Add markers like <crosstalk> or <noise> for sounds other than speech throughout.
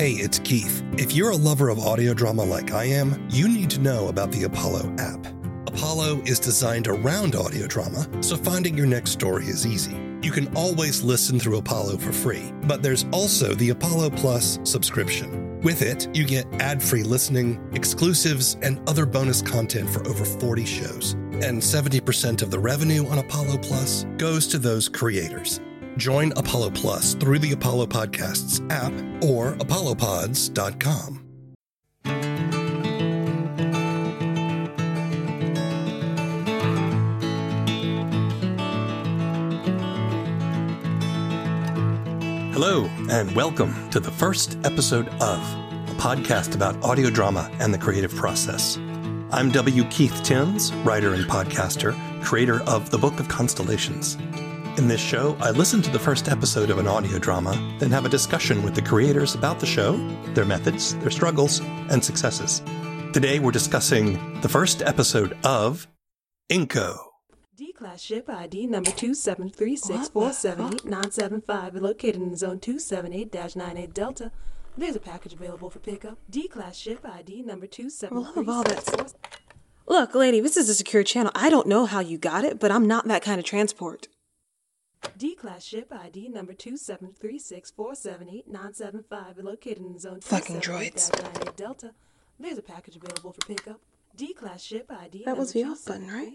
Hey, it's Keith. If you're a lover of audio drama like I am, you need to know about the Apollo app. Apollo is designed around audio drama, so finding your next story is easy. You can always listen through Apollo for free, but there's also the Apollo Plus subscription. With it, you get ad free listening, exclusives, and other bonus content for over 40 shows. And 70% of the revenue on Apollo Plus goes to those creators. Join Apollo Plus through the Apollo Podcasts app or apollopods.com. Hello, and welcome to the first episode of a podcast about audio drama and the creative process. I'm W. Keith Timms, writer and podcaster, creator of The Book of Constellations. In this show, I listen to the first episode of an audio drama, then have a discussion with the creators about the show, their methods, their struggles, and successes. Today, we're discussing the first episode of InCo. D-Class ship ID number 2736478-975 located in zone 278-98 Delta. There's a package available for pickup. D-Class ship ID number love of 27364... Look, lady, this is a secure channel. I don't know how you got it, but I'm not that kind of transport. D-Class ship ID number 2736478-975 located in zone Fucking droids. 278-98 Delta. There's a package available for pickup. D-Class ship ID That was the off button, right?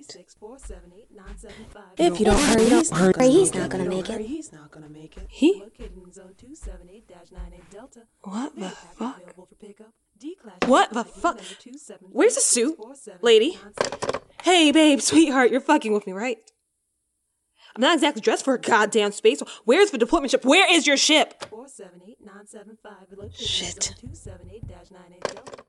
If you don't hurry, He's don't hurry, he's not gonna make it. He's not gonna make it. He? Located in zone 278-98 Delta. What the There's a package fuck? available for pickup. D-Class What the fuck? Where's the suit, lady? Hey, babe, sweetheart, you're fucking with me, right? I'm not exactly dressed for a goddamn space. Where's the deployment ship? Where is your ship? 478-975 Shit. 278-98 Delta.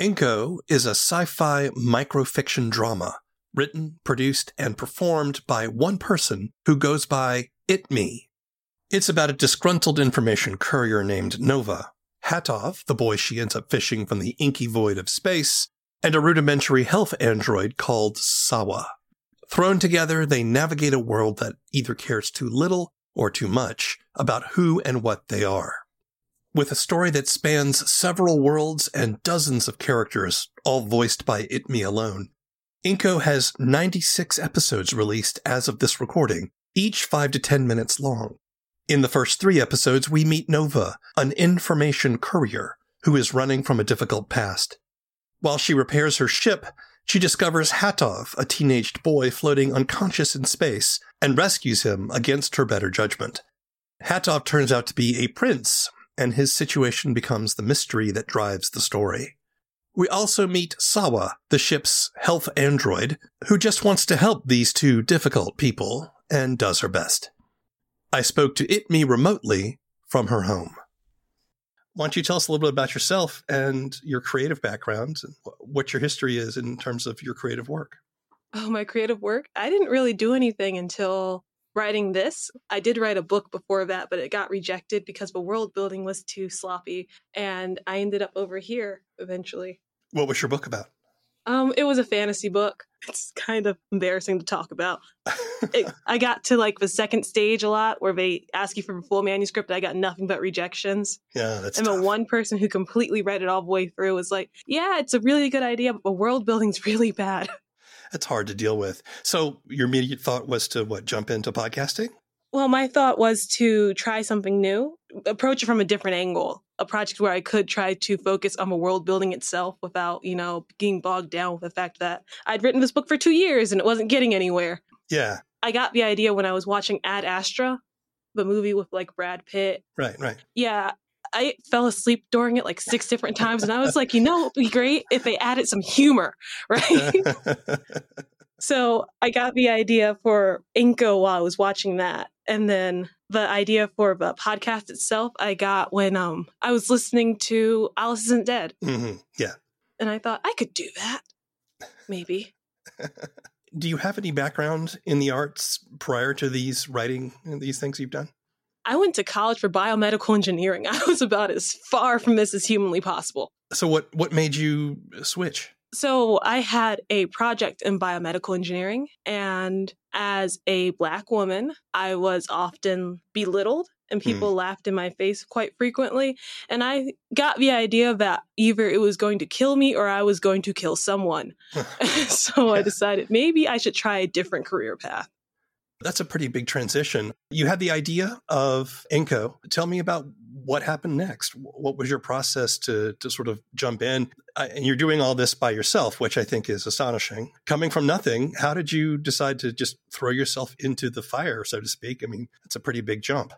InCo is a sci fi microfiction drama written, produced, and performed by one person who goes by ItMe. It's about a disgruntled information courier named Nova, Hatov, the boy she ends up fishing from the inky void of space, and a rudimentary health android called Sawa. Thrown together, they navigate a world that either cares too little or too much about who and what they are. With a story that spans several worlds and dozens of characters, all voiced by ItMe alone, InCo has 96 episodes released as of this recording, each 5 to 10 minutes long. In the first three episodes, we meet Nova, an information courier who is running from a difficult past. While she repairs her ship, she discovers Hatov, a teenaged boy floating unconscious in space, and rescues him against her better judgment. Hatov turns out to be a prince, and his situation becomes the mystery that drives the story. We also meet Sawa, the ship's health android, who just wants to help these two difficult people and does her best. I spoke to ItMe remotely from her home. Why don't you tell us a little bit about yourself and your creative background and what your history is in terms of your creative work? Oh, my creative work? I didn't really do anything until writing this. I did write a book before that, but it got rejected because the world building was too sloppy. And I ended up over here eventually. What was your book about? Um, it was a fantasy book. It's kind of embarrassing to talk about. <laughs> It, I got to like the second stage a lot where they ask you for a full manuscript. I got nothing but rejections. yeah, that's and the one person who completely read it all the way through was like, "Yeah, it's a really good idea, but the world building's <laughs> really bad." That's hard to deal with. So your immediate thought was to what? Jump into podcasting? Well, my thought was to try something new, approach it from a different angle, a project where I could try to focus on the world building itself without, you know, being bogged down with the fact that I'd written this book for two years and it wasn't getting anywhere. Yeah, I got the idea when I was watching Ad Astra, the movie with like Brad Pitt. right, right. Yeah, I fell asleep during it like six different times, and I was like, you know, it'd be great if they added some humor, <laughs> right? <laughs> So I got the idea for InCo while I was watching that. And then the idea for the podcast itself, I got when um I was listening to Alice Isn't Dead. hmm Yeah. And I thought I could do that. Maybe. <laughs> Do you have any background in the arts prior to these writing these things you've done? I went to college for biomedical engineering. <laughs> I was about as far from this as humanly possible. So what what made you switch? So I had a project in biomedical engineering, and as a black woman, I was often belittled and hmm. people laughed in my face quite frequently. And I got the idea that either it was going to kill me or I was going to kill someone. <laughs> <laughs> so I decided maybe I should try a different career path. That's a pretty big transition. You had the idea of InCo. Tell me about what happened next. What was your process to to sort of jump in? And you're doing all this by yourself, which I think is astonishing. Coming from nothing, how did you decide to just throw yourself into the fire, so to speak? I mean, it's a pretty big jump.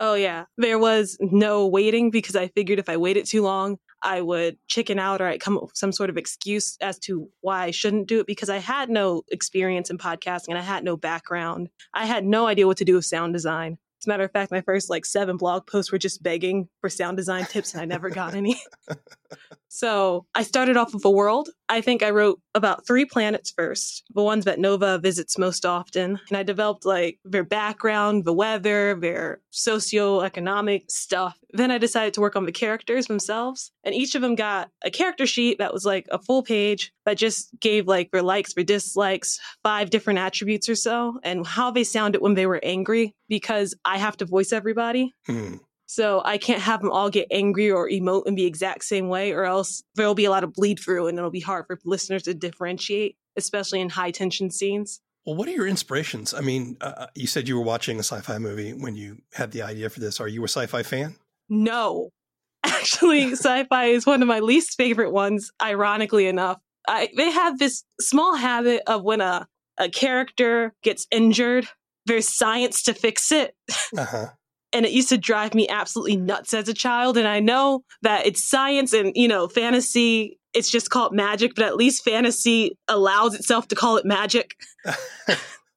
Oh, yeah. There was no waiting because I figured if I waited too long, I would chicken out or I'd come up with some sort of excuse as to why I shouldn't do it because I had no experience in podcasting and I had no background. I had no idea what to do with sound design. As a matter of fact, my first like seven blog posts were just begging for sound design tips and I never got any. <laughs> so I started off with a world. I think I wrote about three planets first, the ones that Nova visits most often. And I developed like their background, the weather, their socioeconomic stuff. Then I decided to work on the characters themselves. And each of them got a character sheet that was like a full page that just gave like their likes, their dislikes, five different attributes or so, and how they sounded when they were angry because I have to voice everybody. Hmm. So I can't have them all get angry or emote in the exact same way, or else there'll be a lot of bleed through and it'll be hard for listeners to differentiate, especially in high tension scenes. Well, what are your inspirations? I mean, uh, you said you were watching a sci fi movie when you had the idea for this. Are you a sci fi fan? No. <laughs> Actually, sci fi is one of my least favorite ones, ironically enough. I, they have this small habit of when a, a character gets injured, there's science to fix it. Uh huh. And it used to drive me absolutely nuts as a child. And I know that it's science and, you know, fantasy, it's just called magic, but at least fantasy allows itself to call it magic. <laughs>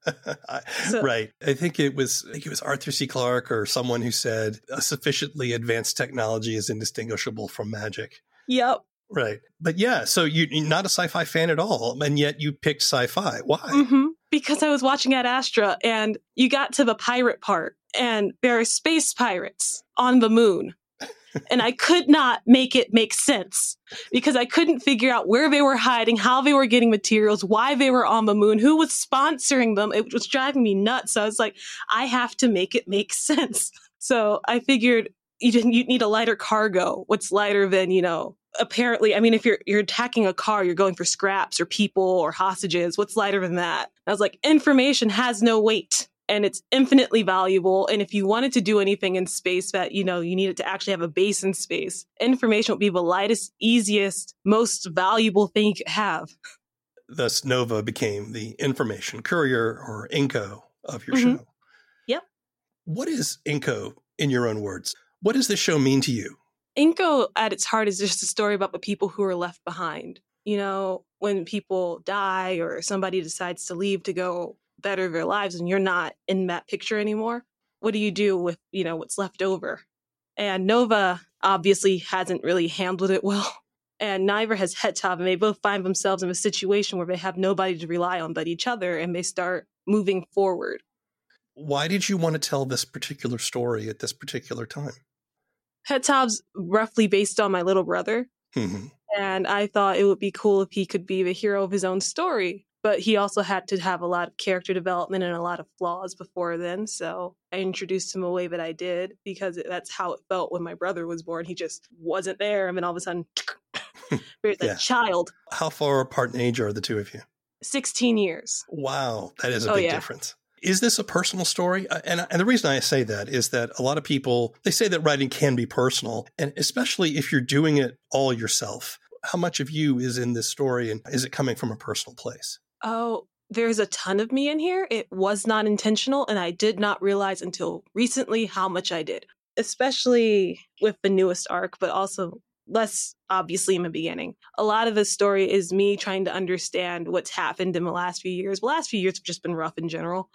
<laughs> So- right. I think it was I think it was Arthur C. Clarke or someone who said a sufficiently advanced technology is indistinguishable from magic. Yep. Right. But yeah, so you, you're not a sci-fi fan at all, and yet you picked sci-fi. Why? hmm Because I was watching Ad Astra and you got to the pirate part and there are space pirates on the moon. and I could not make it make sense because I couldn't figure out where they were hiding, how they were getting materials, why they were on the moon, who was sponsoring them. It was driving me nuts. So I was like, I have to make it make <laughs> sense. So I figured you didn't you need a lighter cargo. What's lighter than, you know, apparently I mean if you're you're attacking a car, you're going for scraps or people or hostages. What's lighter than that? I was like, information has no weight and it's infinitely valuable. And if you wanted to do anything in space that, you know, you needed to actually have a base in space, information would be the lightest, easiest, most valuable thing you could have. Thus, Nova became the information courier or InCo of your Mhm. show. Yep. What is InCo in your own words? What does this show mean to you? InCo at its heart is just a story about the people who are left behind. You know, when people die or somebody decides to leave to go better their lives and you're not in that picture anymore, what do you do with, you know, what's left over? And Nova obviously hasn't really handled it well. <laughs> And neither has Hetov, and they both find themselves in a situation where they have nobody to rely on but each other, and they start moving forward. Why did you want to tell this particular story at this particular time? Hetov's roughly based on my little brother, hmm and I thought it would be cool if he could be the hero of his own story. But he also had to have a lot of character development and a lot of flaws before then. So I introduced him a way that I did because that's how it felt when my brother was born. He just wasn't there. And then all of a sudden, <laughs> there's a child, How far apart in age are the two of you? 16 years. Wow, that is a Oh, big yeah. difference. Is this a personal story? Uh, And, and the reason I say that is that a lot of people, they say that writing can be personal. And especially if you're doing it all yourself, how much of you is in this story and is it coming from a personal place? Oh, there's a ton of me in here. It was not intentional, and I did not realize until recently how much I did, especially with the newest arc, but also less obviously in the beginning. A lot of the story is me trying to understand what's happened in the last few years. The last few years have just been rough in general.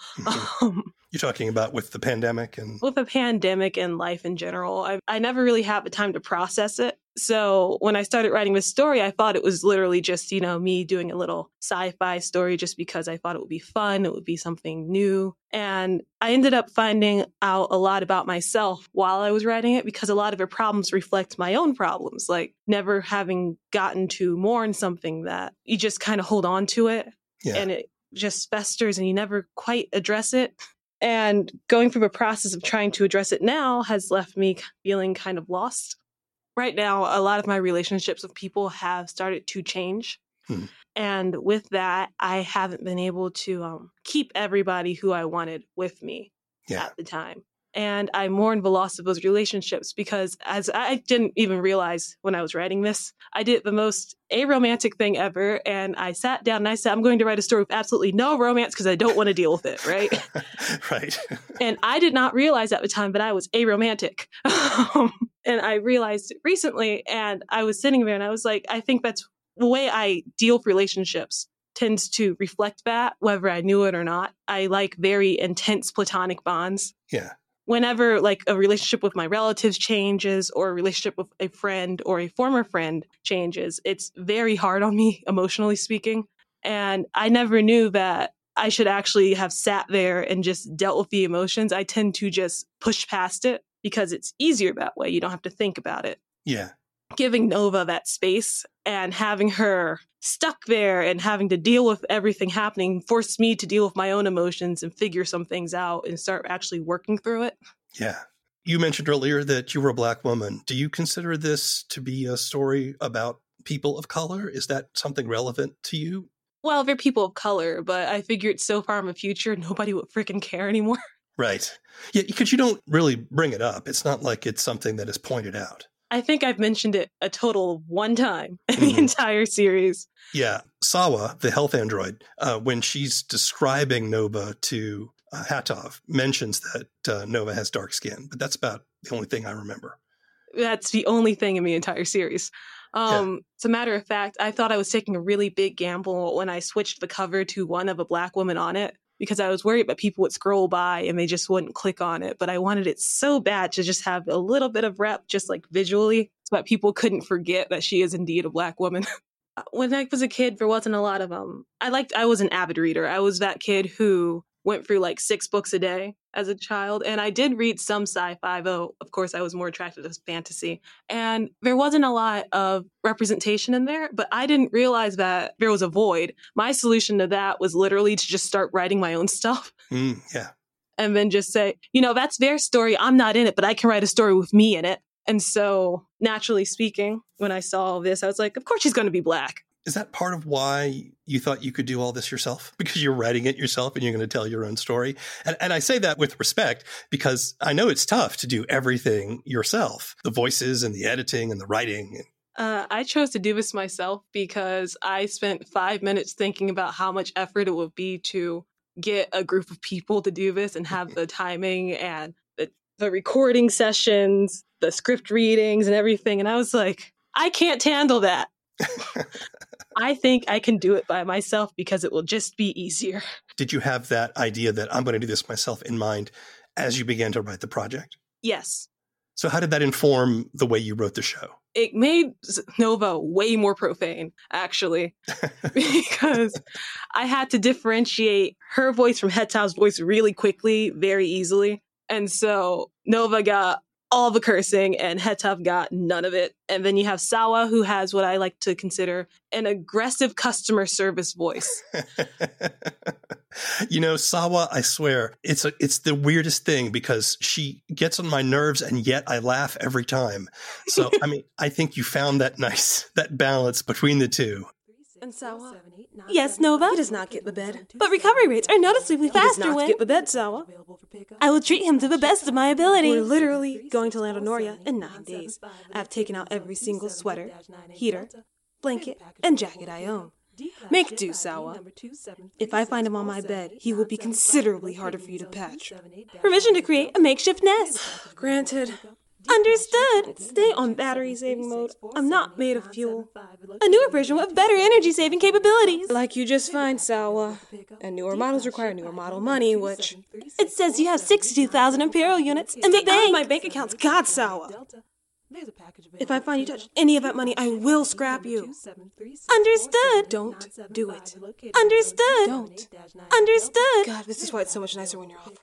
Um, You're talking about with the pandemic and with the pandemic and life in general, I, I never really had the time to process it. So when I started writing this story, I thought it was literally just, you know, me doing a little sci fi story just because I thought it would be fun. It would be something new. And I ended up finding out a lot about myself while I was writing it because a lot of the problems reflect my own problems, like never having gotten to mourn something that you just kind of hold on to it yeah. and it just festers and you never quite address it. And going through the process of trying to address it now has left me feeling kind of lost. Right now, a lot of my relationships with people have started to change. Hmm. And with that, I haven't been able to um, keep everybody who I wanted with me Yeah. at the time. And I mourn the loss of those relationships because, as I didn't even realize when I was writing this, I did the most aromantic thing ever. And I sat down and I said, I'm going to write a story with absolutely no romance because I don't want to deal with it, right? <laughs> right. <laughs> and I did not realize at the time that I was aromantic. <laughs> Um, and I realized it recently, and I was sitting there and I was like, I think that's the way I deal with relationships tends to reflect that, whether I knew it or not. I like very intense platonic bonds. Yeah. Whenever like a relationship with my relatives changes or a relationship with a friend or a former friend changes, it's very hard on me <laughs> emotionally speaking. And I never knew that I should actually have sat there and just dealt with the emotions. I tend to just push past it because it's easier that way. You don't have to think about it. Yeah. Giving Nova that space and having her stuck there and having to deal with everything happening forced me to deal with my own emotions and figure some things out and start actually working through it. Yeah. You mentioned earlier that you were a black woman. Do you consider this to be a story about people of color? Is that something relevant to you? Well, they're people of color, but I figured so far in the future, nobody would freaking care anymore. Right. Yeah, because you don't really bring it up. It's not like it's something that is pointed out. I think I've mentioned it a total of one time <laughs> in the Mhm. entire series. Yeah. Sawa, the health android, uh, when she's describing Nova to uh, Hatov, mentions that uh, Nova has dark skin, but that's about the only thing I remember. That's the only thing in the entire series. Um, As a matter of fact, I thought I was taking a really big gamble when I switched the cover to one of a black woman on it because I was worried that people would scroll by and they just wouldn't click on it. But I wanted it so bad to just have a little bit of rep, just like visually, so that people couldn't forget that she is indeed a black woman. <laughs> when I was a kid, there wasn't a lot of them. I liked. I was an avid reader. I was that kid who went through like six books a day as a child, and I did read some sci-fi. Though, of course, I was more attracted to fantasy, and there wasn't a lot of representation in there. But I didn't realize that there was a void. My solution to that was literally to just start writing my own <laughs> stuff. Mm, yeah. and then just say, you know, that's their story. I'm not in it, but I can write a story with me in it. And so, naturally speaking, when I saw all this, I was like, of course she's going to be black. Is that part of why you thought you could do all this yourself? <laughs> Because you're writing it yourself and you're going to tell your own story. And, and I say that with respect because I know it's tough to do everything yourself the voices and the editing and the writing. Uh, I chose to do this myself because I spent five minutes thinking about how much effort it would be to get a group of people to do this and have the timing and the, the recording sessions, the script readings, and everything. And I was like, I can't handle that. <laughs> I think I can do it by myself because it will just be easier. Did you have that idea that I'm going to do this myself in mind as you began to write the project? Yes, So, how did that inform the way you wrote the show? it made Nova way more profane, actually, <laughs> because I had to differentiate her voice from Hetov's voice really quickly, very easily. And so Nova got all the cursing and Hetov got none of it. And then you have Sawa, who has what I like to consider an aggressive customer service voice. <laughs> you know, Sawa, I swear, it's a, it's the weirdest thing because she gets on my nerves and yet I laugh every time. So, <laughs> I mean, I think you found that nice that balance between the two. And Sawa? Yes, Nova? He does not get the bed. But recovery rates are noticeably faster when... He does faster not when get the bed, Sawa. I will treat him to the best of my ability. We're literally going to land on Landonoria in nine days. I've taken out every single sweater, heater, blanket, and jacket I own. Make do, Sawa. If I find him on my bed, he will be considerably harder for you to patch. Permission to create a makeshift nest. Granted. Understood. Stay on battery saving mode. I'm not made of fuel. A newer version with better energy saving capabilities. Like you just find, Sawa. And newer models require newer model money, which. It says you have 62,000 Imperial units in the Stay out of bank. my bank account's God, Sawa. If I find you touch any of that money, I will scrap you. Understood. Don't do it. Understood. Don't. Understood. God, this is why it's so much nicer when you're off.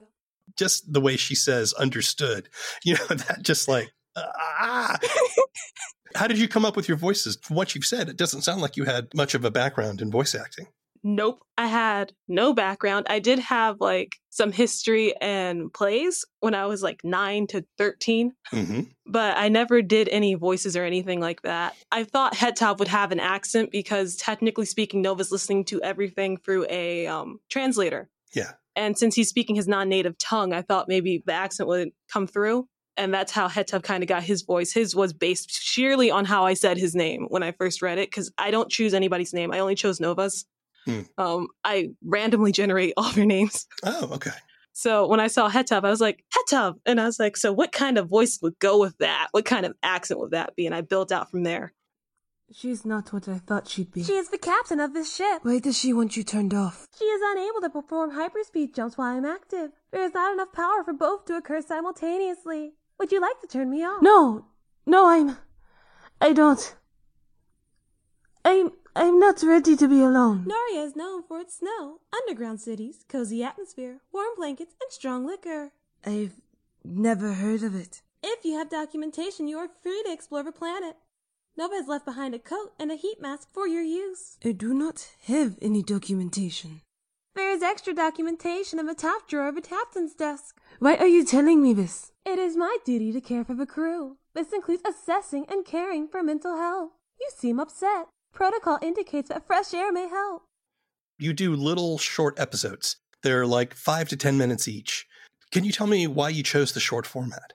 Just the way she says understood. <laughs> You know, that just like ah. <laughs> How did you come up with your voices? From what you've said, it doesn't sound like you had much of a background in voice acting. Nope. I had no background. I did have like some history and plays when I was like 9 to 13, hmm but I never did any voices or anything like that. I thought Hetov would have an accent because technically speaking Nova's listening to everything through a um, translator. Yeah. And since he's speaking his non-native tongue, I thought maybe the accent would come through. And that's how Hetov kind of got his voice. His was based sheerly on how I said his name when I first read it, because I don't choose anybody's name. I only chose Nova's. Hmm. Um, I randomly generate all of your names. <laughs> Oh, okay. So when I saw Hetov, I was like, Hetov. And I was like, so what kind of voice would go with that? What kind of accent would that be? And I built out from there. She's not what I thought she'd be. She is the captain of this ship. Why does she want you turned off? She is unable to perform hyperspeed jumps while I'm active. There is not enough power for both to occur simultaneously. Would you like to turn me off? No, no, I'm. I don't. I'm. I'm not ready to be alone. Noria is known for its snow, underground cities, cozy atmosphere, warm blankets, and strong liquor. I've never heard of it. If you have documentation, you are free to explore the planet. Nova has left behind a coat and a heat mask for your use. I do not have any documentation. There is extra documentation in the top drawer of the captain's desk. Why are you telling me this? It is my duty to care for the crew. This includes assessing and caring for mental health. You seem upset. Protocol indicates that fresh air may help. You do little short episodes. They're like five to 10 minutes each. Can you tell me why you chose the short format?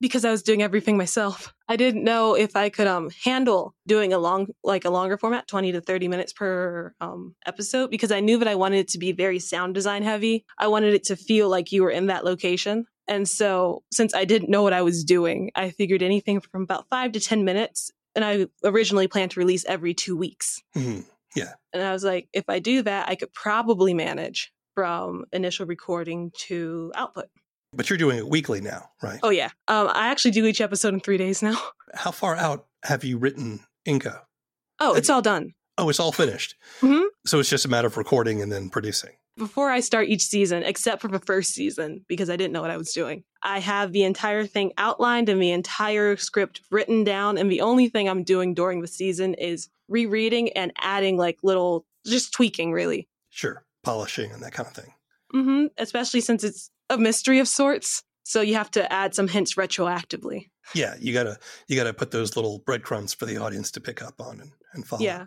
Because I was doing everything myself. I didn't know if I could um handle doing a long like a longer format, 20 to 30 minutes per um episode because I knew that I wanted it to be very sound design heavy. I wanted it to feel like you were in that location. And so since I didn't know what I was doing, I figured anything from about 5 to 10 minutes and I originally planned to release every 2 weeks. Mhm. Yeah. And I was like if I do that, I could probably manage from initial recording to output. But you're doing it weekly now, right? Oh yeah. Um I actually do each episode in 3 days now. <laughs> How far out have you written InCo? Oh, it's all done. Oh, it's all finished. Mhm. So it's just a matter of recording and then producing. before I start each season, except for the first season, because I didn't know what I was doing. I have the entire thing outlined and the entire script written down. And the only thing I'm doing during the season is rereading and adding like little, just tweaking really. Sure. Polishing and that kind of thing. hmm Especially since it's a mystery of sorts. So you have to add some hints retroactively. Yeah, you gotta you gotta put those little breadcrumbs for the audience to pick up on and, and follow. Yeah.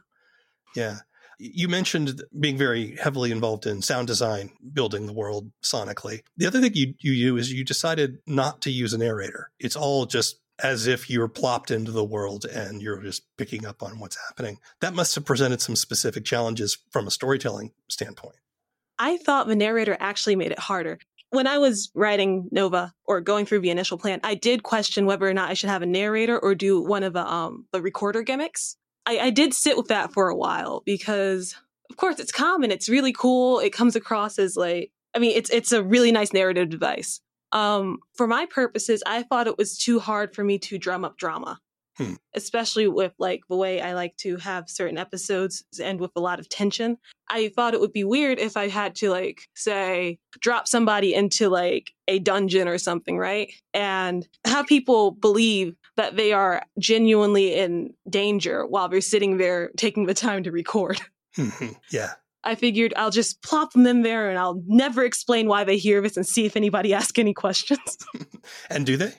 Yeah. You mentioned being very heavily involved in sound design, building the world sonically. The other thing you, you do is you decided not to use a narrator. It's all just as if you're plopped into the world and you're just picking up on what's happening. That must have presented some specific challenges from a storytelling standpoint. I thought the narrator actually made it harder. When I was writing Nova or going through the initial plan, I did question whether or not I should have a narrator or do one of the um the recorder gimmicks. I, I did sit with that for a while because of course it's common, it's really cool. It comes across as like I mean it's it's a really nice narrative device. Um for my purposes, I thought it was too hard for me to drum up drama. Hmm. Especially with like the way I like to have certain episodes end with a lot of tension. I thought it would be weird if I had to like say drop somebody into like a dungeon or something, right? And have people believe that they are genuinely in danger while they're sitting there taking the time to record. <laughs> yeah. I figured I'll just plop them in there and I'll never explain why they hear this and see if anybody <laughs> asks any questions. <laughs> And do they?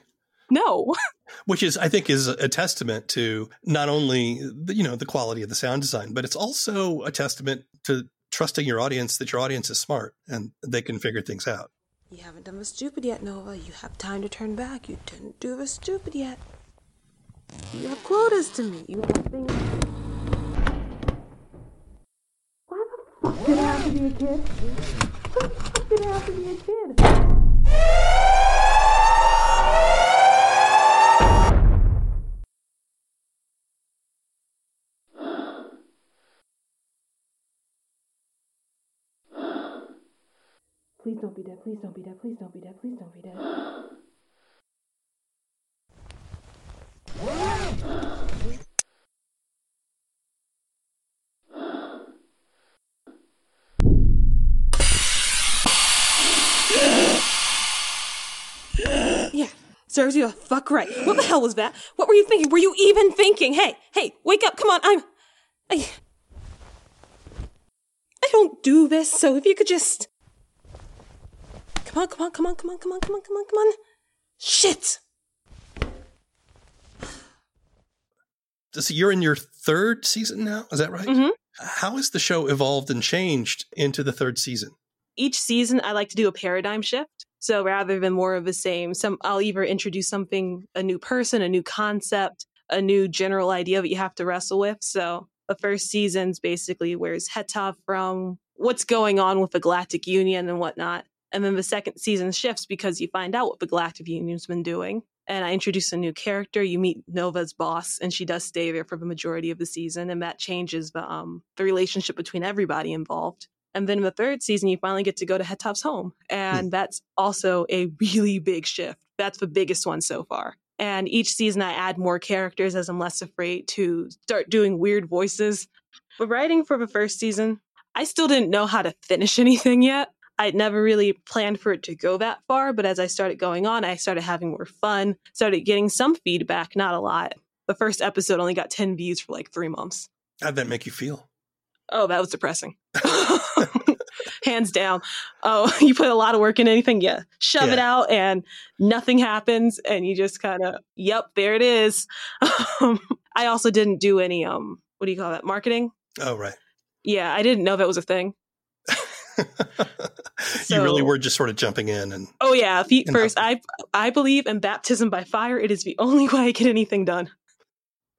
No. <laughs> which is i think is a testament to not only the, you know the quality of the sound design but it's also a testament to trusting your audience that your audience is smart and they can figure things out You haven't done the stupid yet, Nova. You have time to turn back. You didn't do the stupid yet. You have quotas to meet. You have things. Why the fuck did it have to be a kid? Why the fuck did it have to be a kid? Please don't be dead. Please don't be dead. Please don't be dead. Please don't be dead. <gasps> Yeah, serves you a fuck right. What the hell was that? What were you thinking? Were you even thinking? Hey, hey, wake up! Come on, I'm. I, I don't do this, so if you could just. Come on, come on, come on, come on, come on, come on, come on, come on. Shit! So you're in your third season now, is that right? Mhm. How has the show evolved and changed into the third season? Each season, I like to do a paradigm shift. So rather than more of the same, some I'll either introduce something, a new person, a new concept, a new general idea that you have to wrestle with. So the first season's basically where's Hetov from, what's going on with the Galactic Union and whatnot. And then the second season shifts because you find out what the Galactic Union's been doing. And I introduce a new character. You meet Nova's boss, and she does stay there for the majority of the season, and that changes the um the relationship between everybody involved. And then in the third season, you finally get to go to Hetov's home, and that's also a really big shift. That's the biggest one so far. And each season, I add more characters as I'm less afraid to start doing weird voices. But writing for the first season, I still didn't know how to finish <laughs> anything yet. I'd never really planned for it to go that far, but as I started going on, I started having more fun, started getting some feedback, not a lot. The first episode only got 10 views for like three months. How'd that make you feel? Oh, that was depressing. <laughs> <laughs> Hands down. Oh, <laughs> you put a lot of work in anything, yeah. Shove it out and nothing happens and you just kind of, yep, there it is. Um, I also didn't do any um what do you call that? Marketing? Oh, right. Yeah, I didn't know that was a thing. <laughs> you really were just sort of jumping in and Oh yeah, feet first. I I believe in baptism by fire. It is the only <laughs> way I get anything done.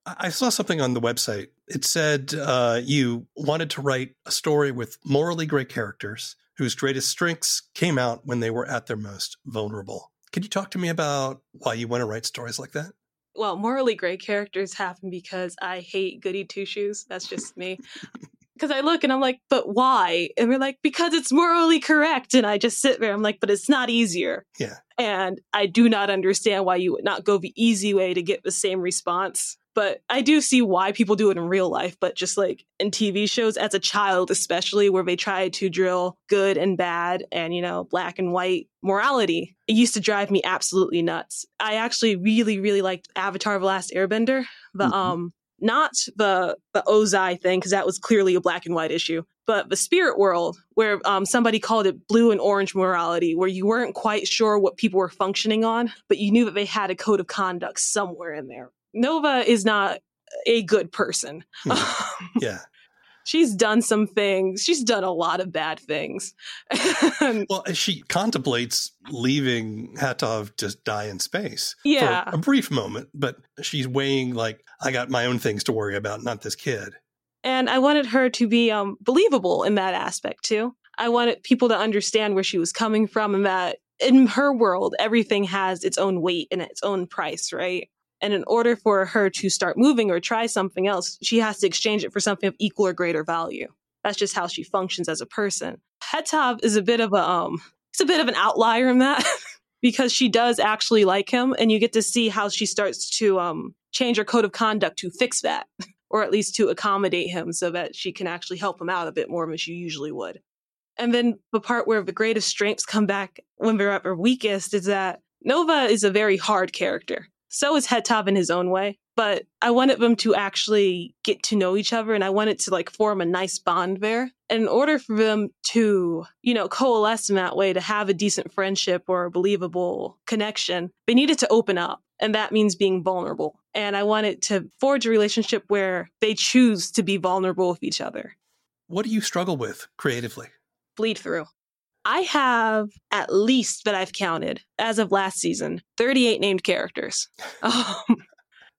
I I saw something on the website. It said uh, you wanted to write a story with morally great characters whose greatest strengths came out when they were at their most vulnerable. Could you talk to me about why you want to write stories like that? well, morally great characters happen because I hate goody two shoes. That's just me. <laughs> Because I look and I'm like, but why? And we're like, because it's morally correct. And I just sit there. I'm like, but it's not easier. Yeah. And I do not understand why you would not go the easy way to get the same response. But I do see why people do it in real life, but just like in TV shows, as a child, especially where they try to drill good and bad and, you know, black and white morality, it used to drive me absolutely nuts. I actually really, really liked Avatar The Last Airbender. The Mhm. um not the the Ozai thing, because that was clearly a black and white issue, but the spirit world, where um somebody called it blue and orange morality, where you weren't quite sure what people were functioning on, but you knew that they had a code of conduct somewhere in there. Nova is not a good person. <laughs> Yeah. She's done some things. She's done a lot of bad things. <laughs> Well, she contemplates leaving Hatov to die in space Yeah. for a brief moment, but she's weighing like, I got my own things to worry about, not this kid. and I wanted her to be um, believable in that aspect too. I wanted people to understand where she was coming from and that in her world, everything has its own weight and its own price, right? And in order for her to start moving or try something else, she has to exchange it for something of equal or greater value. That's just how she functions as a person. Hetov is a bit of a um, he's a bit of an outlier in that <laughs> because she does actually like him, and you get to see how she starts to um change her code of conduct to fix that <laughs> or at least to accommodate him so that she can actually help him out a bit more than she usually would. And then the part where the greatest strengths come back when they're at their weakest is that Nova is a very hard character. So is Hetov in his own way. But I wanted them to actually get to know each other and I wanted to like form a nice bond there. And in order for them to, you know, coalesce in that way to have a decent friendship or a believable connection, they needed to open up. And that means being vulnerable. And I wanted to forge a relationship where they choose to be vulnerable with each other. What do you struggle with creatively? Bleed through. I have at least that I've counted as of last season 38 named characters. <laughs> Um,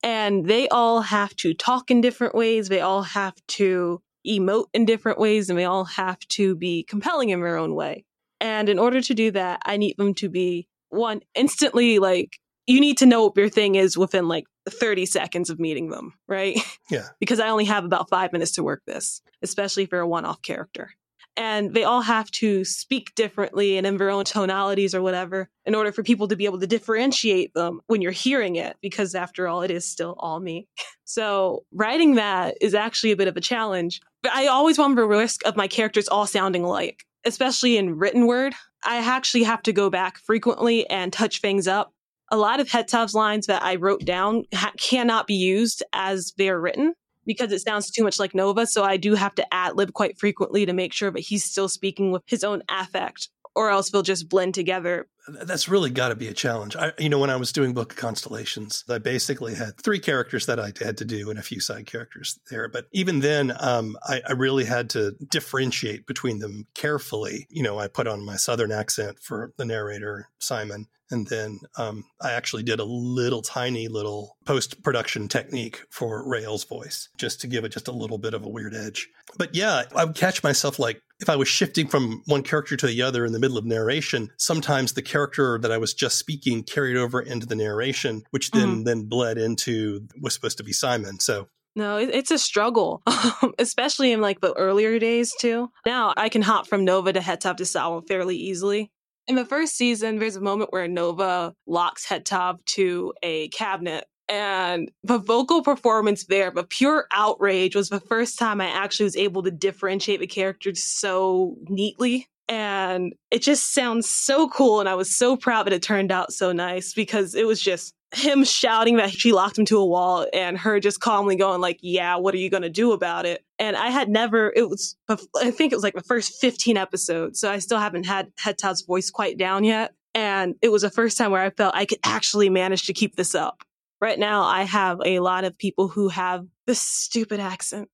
and they all have to talk in different ways. They all have to emote in different ways and they all have to be compelling in their own way. And in order to do that, I need them to be one instantly like you need to know what your thing is within like 30 seconds of meeting them, right? Yeah. <laughs> because I only have about five minutes to work this, especially if you're a one off character. And they all have to speak differently and in their own tonalities or whatever in order for people to be able to differentiate them when you're hearing it, because after all, it is still all me. <laughs> So writing that is actually a bit of a challenge. But I always want the risk of my characters all sounding alike, especially in written word. I actually have to go back frequently and touch things up a lot of Hetov's lines that I wrote down ha- cannot be used as they're written. Because it sounds too much like Nova. So I do have to ad lib quite frequently to make sure that he's still speaking with his own affect, or else they'll just blend together. That's really got to be a challenge. I, you know, when I was doing Book of Constellations, I basically had three characters that I had to do and a few side characters there. But even then, um, I, I really had to differentiate between them carefully. You know, I put on my Southern accent for the narrator, Simon, and then um, I actually did a little tiny little post production technique for Rael's voice just to give it just a little bit of a weird edge. But yeah, I would catch myself like if I was shifting from one character to the other in the middle of narration, sometimes the character that I was just speaking carried over into the narration, which then mm-hmm. then bled into was supposed to be Simon. So no, it's a struggle, <laughs> especially in like the earlier days too. Now I can hop from Nova to Hetov to Sawa fairly easily. In the first season, there's a moment where Nova locks Hetov to a cabinet and the vocal performance there, but pure outrage was the first time I actually was able to differentiate the characters so neatly. And it just sounds so cool. And I was so proud that it turned out so nice because it was just him shouting that she locked him to a wall and her just calmly going like, yeah, what are you going to do about it? And I had never, it was, I think it was like the first 15 episodes. So I still haven't had Hetov's voice quite down yet. And it was the first time where I felt I could actually manage to keep this up. Right now, I have a lot of people who have this stupid accent.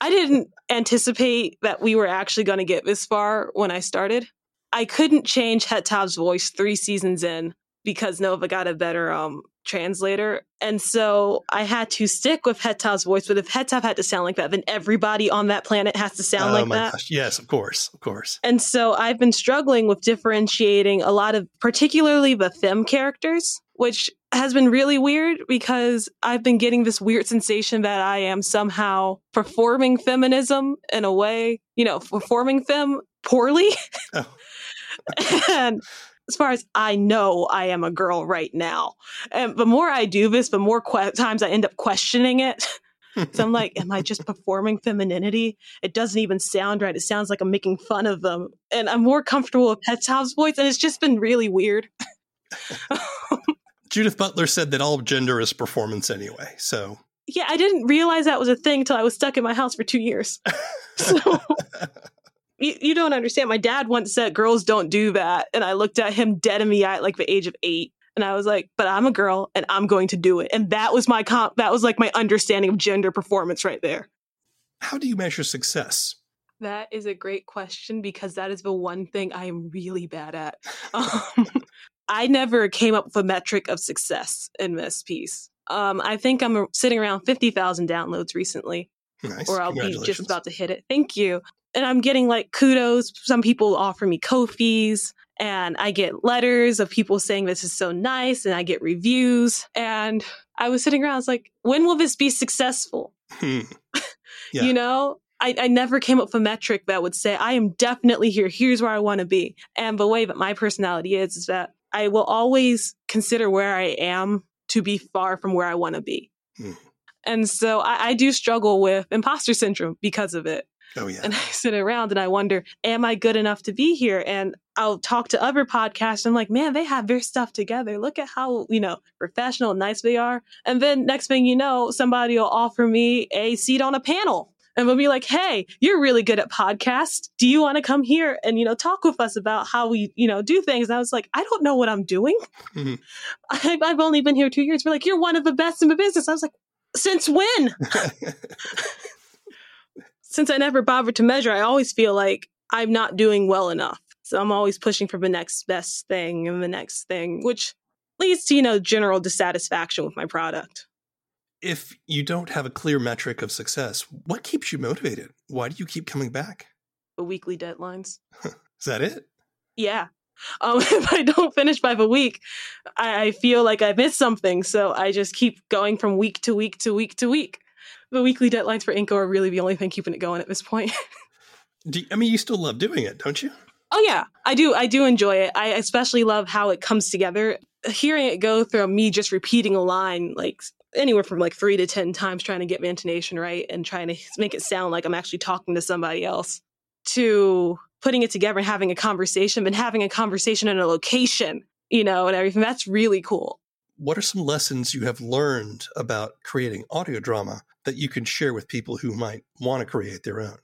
I didn't anticipate that we were actually going to get this far when I started. I couldn't change Hetov's voice three seasons in because Nova got a better um, translator. And so I had to stick with Hetov's voice. But if Hetov had to sound like that, then everybody on that planet has to sound oh like that. Gosh. Yes, of course. Of course. And so I've been struggling with differentiating a lot of, particularly the fem characters, which has been really weird because I've been getting this weird sensation that I am somehow performing feminism in a way, you know, performing fem poorly. <laughs> Oh. and as far as I know, I am a girl right now. And the more I do this, the more que- times I end up questioning it. <laughs> so I'm like, am I just performing femininity? It doesn't even sound right. It sounds like I'm making fun of them. And I'm more comfortable with Hetov's voice, and it's just been really weird. <laughs> Judith Butler said that all gender is performance anyway. So yeah, I didn't realize that was a thing until I was stuck in my house for two years. <laughs> So you, you don't understand. My dad once said girls don't do that. And I looked at him dead in the eye at like the age of eight. And I was like, but I'm a girl and I'm going to do it. And that was my comp that was like my understanding of gender performance right there. How do you measure success? That is a great question because that is the one thing I am really bad at. <laughs> Um, I never came up with a metric of success in this piece. Um, I think I'm sitting around 50,000 downloads recently. Nice. Or I'll be just about to hit it. Thank you and I'm getting like kudos. Some people offer me Ko-fis and I get letters of people saying this is so nice and I get reviews. And I was sitting around, I was like, when will this be successful? Hmm. <laughs> Yeah. you know, I, I, never came up with a metric that would say, I am definitely here. Here's where I want to be. And the way that my personality is, is that I will always consider where I am to be far from where I want to be. Hmm. And so I, I do struggle with imposter syndrome because of it. Oh, yeah. And <laughs> I sit around and I wonder, am I good enough to be here? And I'll talk to other podcasts. I'm like, man, they have their stuff together. Look at how, you know, professional and nice they are. And then next thing you know, somebody will offer me a seat on a panel and we'll be like, Hey, you're really good at podcasts. Do you want to come here and, you know, talk with us about how we, you know, do things? And I was like, I don't know what I'm doing. Mm-hmm. <laughs> I, I've only been here two years. We're like, you're one of the best in the business. I was like, since when? <laughs> <laughs> since I never bothered to measure, I always feel like I'm not doing well enough. So I'm always pushing for the next best thing and the next thing, which leads to, you know, general dissatisfaction with my product. If you don't have a clear metric of success, what keeps you motivated? Why do you keep coming back? The weekly deadlines. <laughs> Is that it? Yeah. Um, <laughs> if I don't finish by the week, I, I feel like I missed something. So I just keep going from week to week to week to week the weekly deadlines for InCo are really the only thing keeping it going at this point. <laughs> do you, I mean, you still love doing it, don't you? Oh yeah, I do. I do enjoy it. I especially love how it comes together. Hearing it go through me just repeating a line like anywhere from like three to ten times, trying to get my intonation right and trying to <laughs> make it sound like I'm actually talking to somebody else, to putting it together and having a conversation, and having a conversation in a location, you know, and everything. That's really cool. what are some lessons you have learned about creating audio drama that you can share with people who might want to create their own?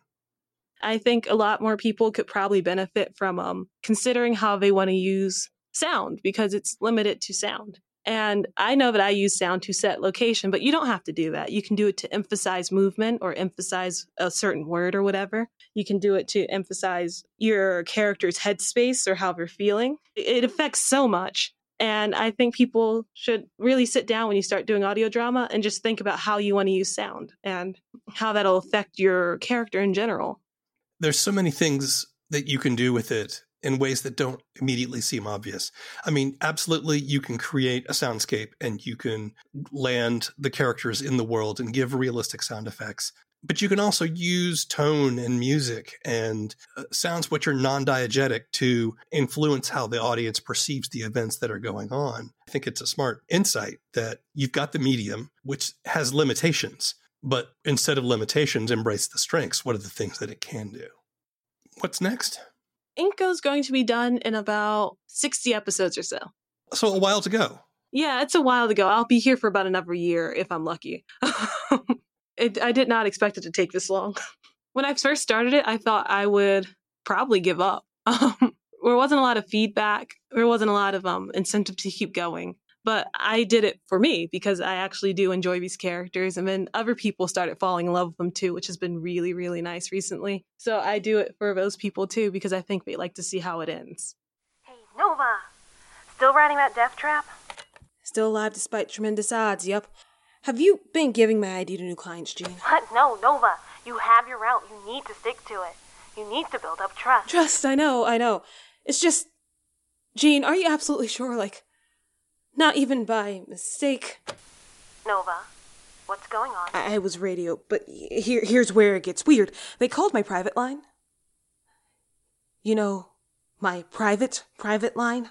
I think a lot more people could probably benefit from um, considering how they want to use sound because it's limited to sound. And I know that I use sound to set location, but you don't have to do that. You can do it to emphasize movement or emphasize a certain word or whatever. You can do it to emphasize your character's headspace or how they're feeling. It affects so much. And I think people should really sit down when you start doing audio drama and just think about how you want to use sound and how that'll affect your character in general. There's so many things that you can do with it in ways that don't immediately seem obvious. I mean, absolutely, you can create a soundscape and you can land the characters in the world and give realistic sound effects. But you can also use tone and music and uh, sounds which are non diegetic to influence how the audience perceives the events that are going on. I think it's a smart insight that you've got the medium, which has limitations, but instead of limitations, embrace the strengths. What are the things that it can do? What's next? InCo's going to be done in about 60 episodes or so. So a while to go. Yeah, it's a while to go. I'll be here for about another year if I'm lucky. <laughs> it, I did not expect it to take this long. <laughs> When I first started it, I thought I would probably give up. Um, <laughs> there wasn't a lot of feedback. There wasn't a lot of um, incentive to keep going but I did it for me because I actually do enjoy these characters. And then other people started falling in love with them too, which has been really, really nice recently. So I do it for those people too because I think they like to see how it ends. Hey, Nova! Still riding that death trap? Still alive despite tremendous odds, yup. Have you been giving my ID to new clients, Jean? What? No, Nova. You have your route. You need to stick to it. You need to build up trust. Trust, I know, I know. It's just. Jean, are you absolutely sure? Like, not even by mistake. Nova, what's going on? I, I was radio, but here, here's where it gets weird. They called my private line. You know, my private, private line.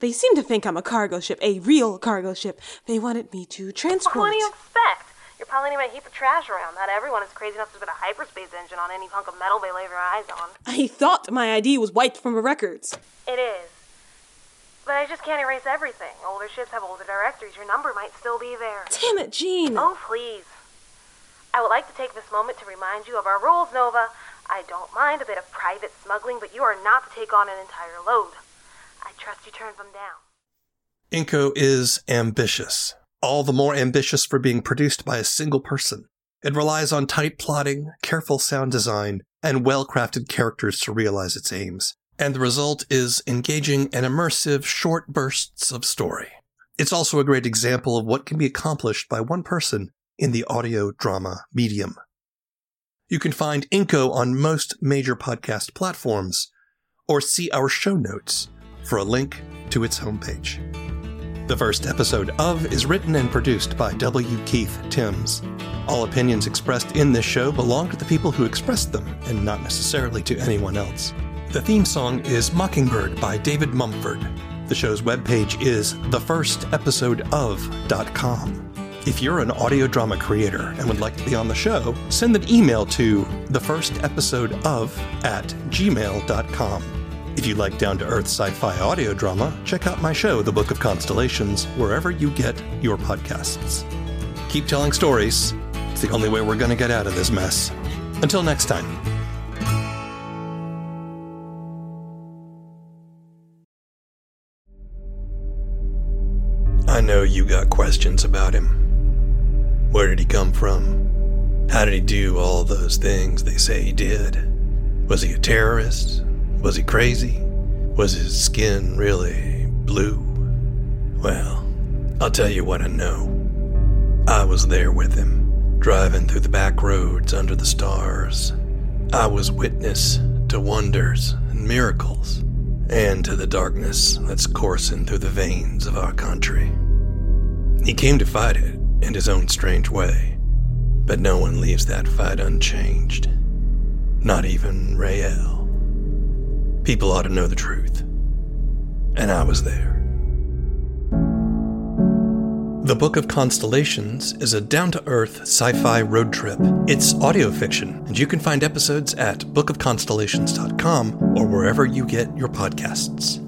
They seem to think I'm a cargo ship, a real cargo ship. They wanted me to transport. What do you expect? You're probably leaving a heap of trash around. Not everyone is crazy enough to put a hyperspace engine on any hunk of metal they lay their eyes on. I thought my ID was wiped from the records. It is. But I just can't erase everything. Older ships have older directories. Your number might still be there. Damn it, Jean! Oh, please. I would like to take this moment to remind you of our rules, Nova. I don't mind a bit of private smuggling, but you are not to take on an entire load. I trust you turned them down. InCo is ambitious, all the more ambitious for being produced by a single person. It relies on tight plotting, careful sound design, and well crafted characters to realize its aims and the result is engaging and immersive short bursts of story. It's also a great example of what can be accomplished by one person in the audio drama medium. You can find InCo on most major podcast platforms or see our show notes for a link to its homepage. The first episode of is written and produced by W. Keith Timms. All opinions expressed in this show belong to the people who expressed them and not necessarily to anyone else. The theme song is Mockingbird by David Mumford. The show's webpage is thefirstepisodeof.com. If you're an audio drama creator and would like to be on the show, send an email to thefirstepisodeof at gmail.com. If you like down to earth sci fi audio drama, check out my show, The Book of Constellations, wherever you get your podcasts. Keep telling stories. It's the only way we're going to get out of this mess. Until next time. I know you got questions about him. Where did he come from? How did he do all those things they say he did? Was he a terrorist? Was he crazy? Was his skin really blue? Well, I'll tell you what I know. I was there with him, driving through the back roads under the stars. I was witness to wonders and miracles, and to the darkness that's coursing through the veins of our country. He came to fight it in his own strange way, but no one leaves that fight unchanged. Not even Rael. People ought to know the truth. And I was there. The Book of Constellations is a down to earth sci fi road trip. It's audio fiction, and you can find episodes at bookofconstellations.com or wherever you get your podcasts.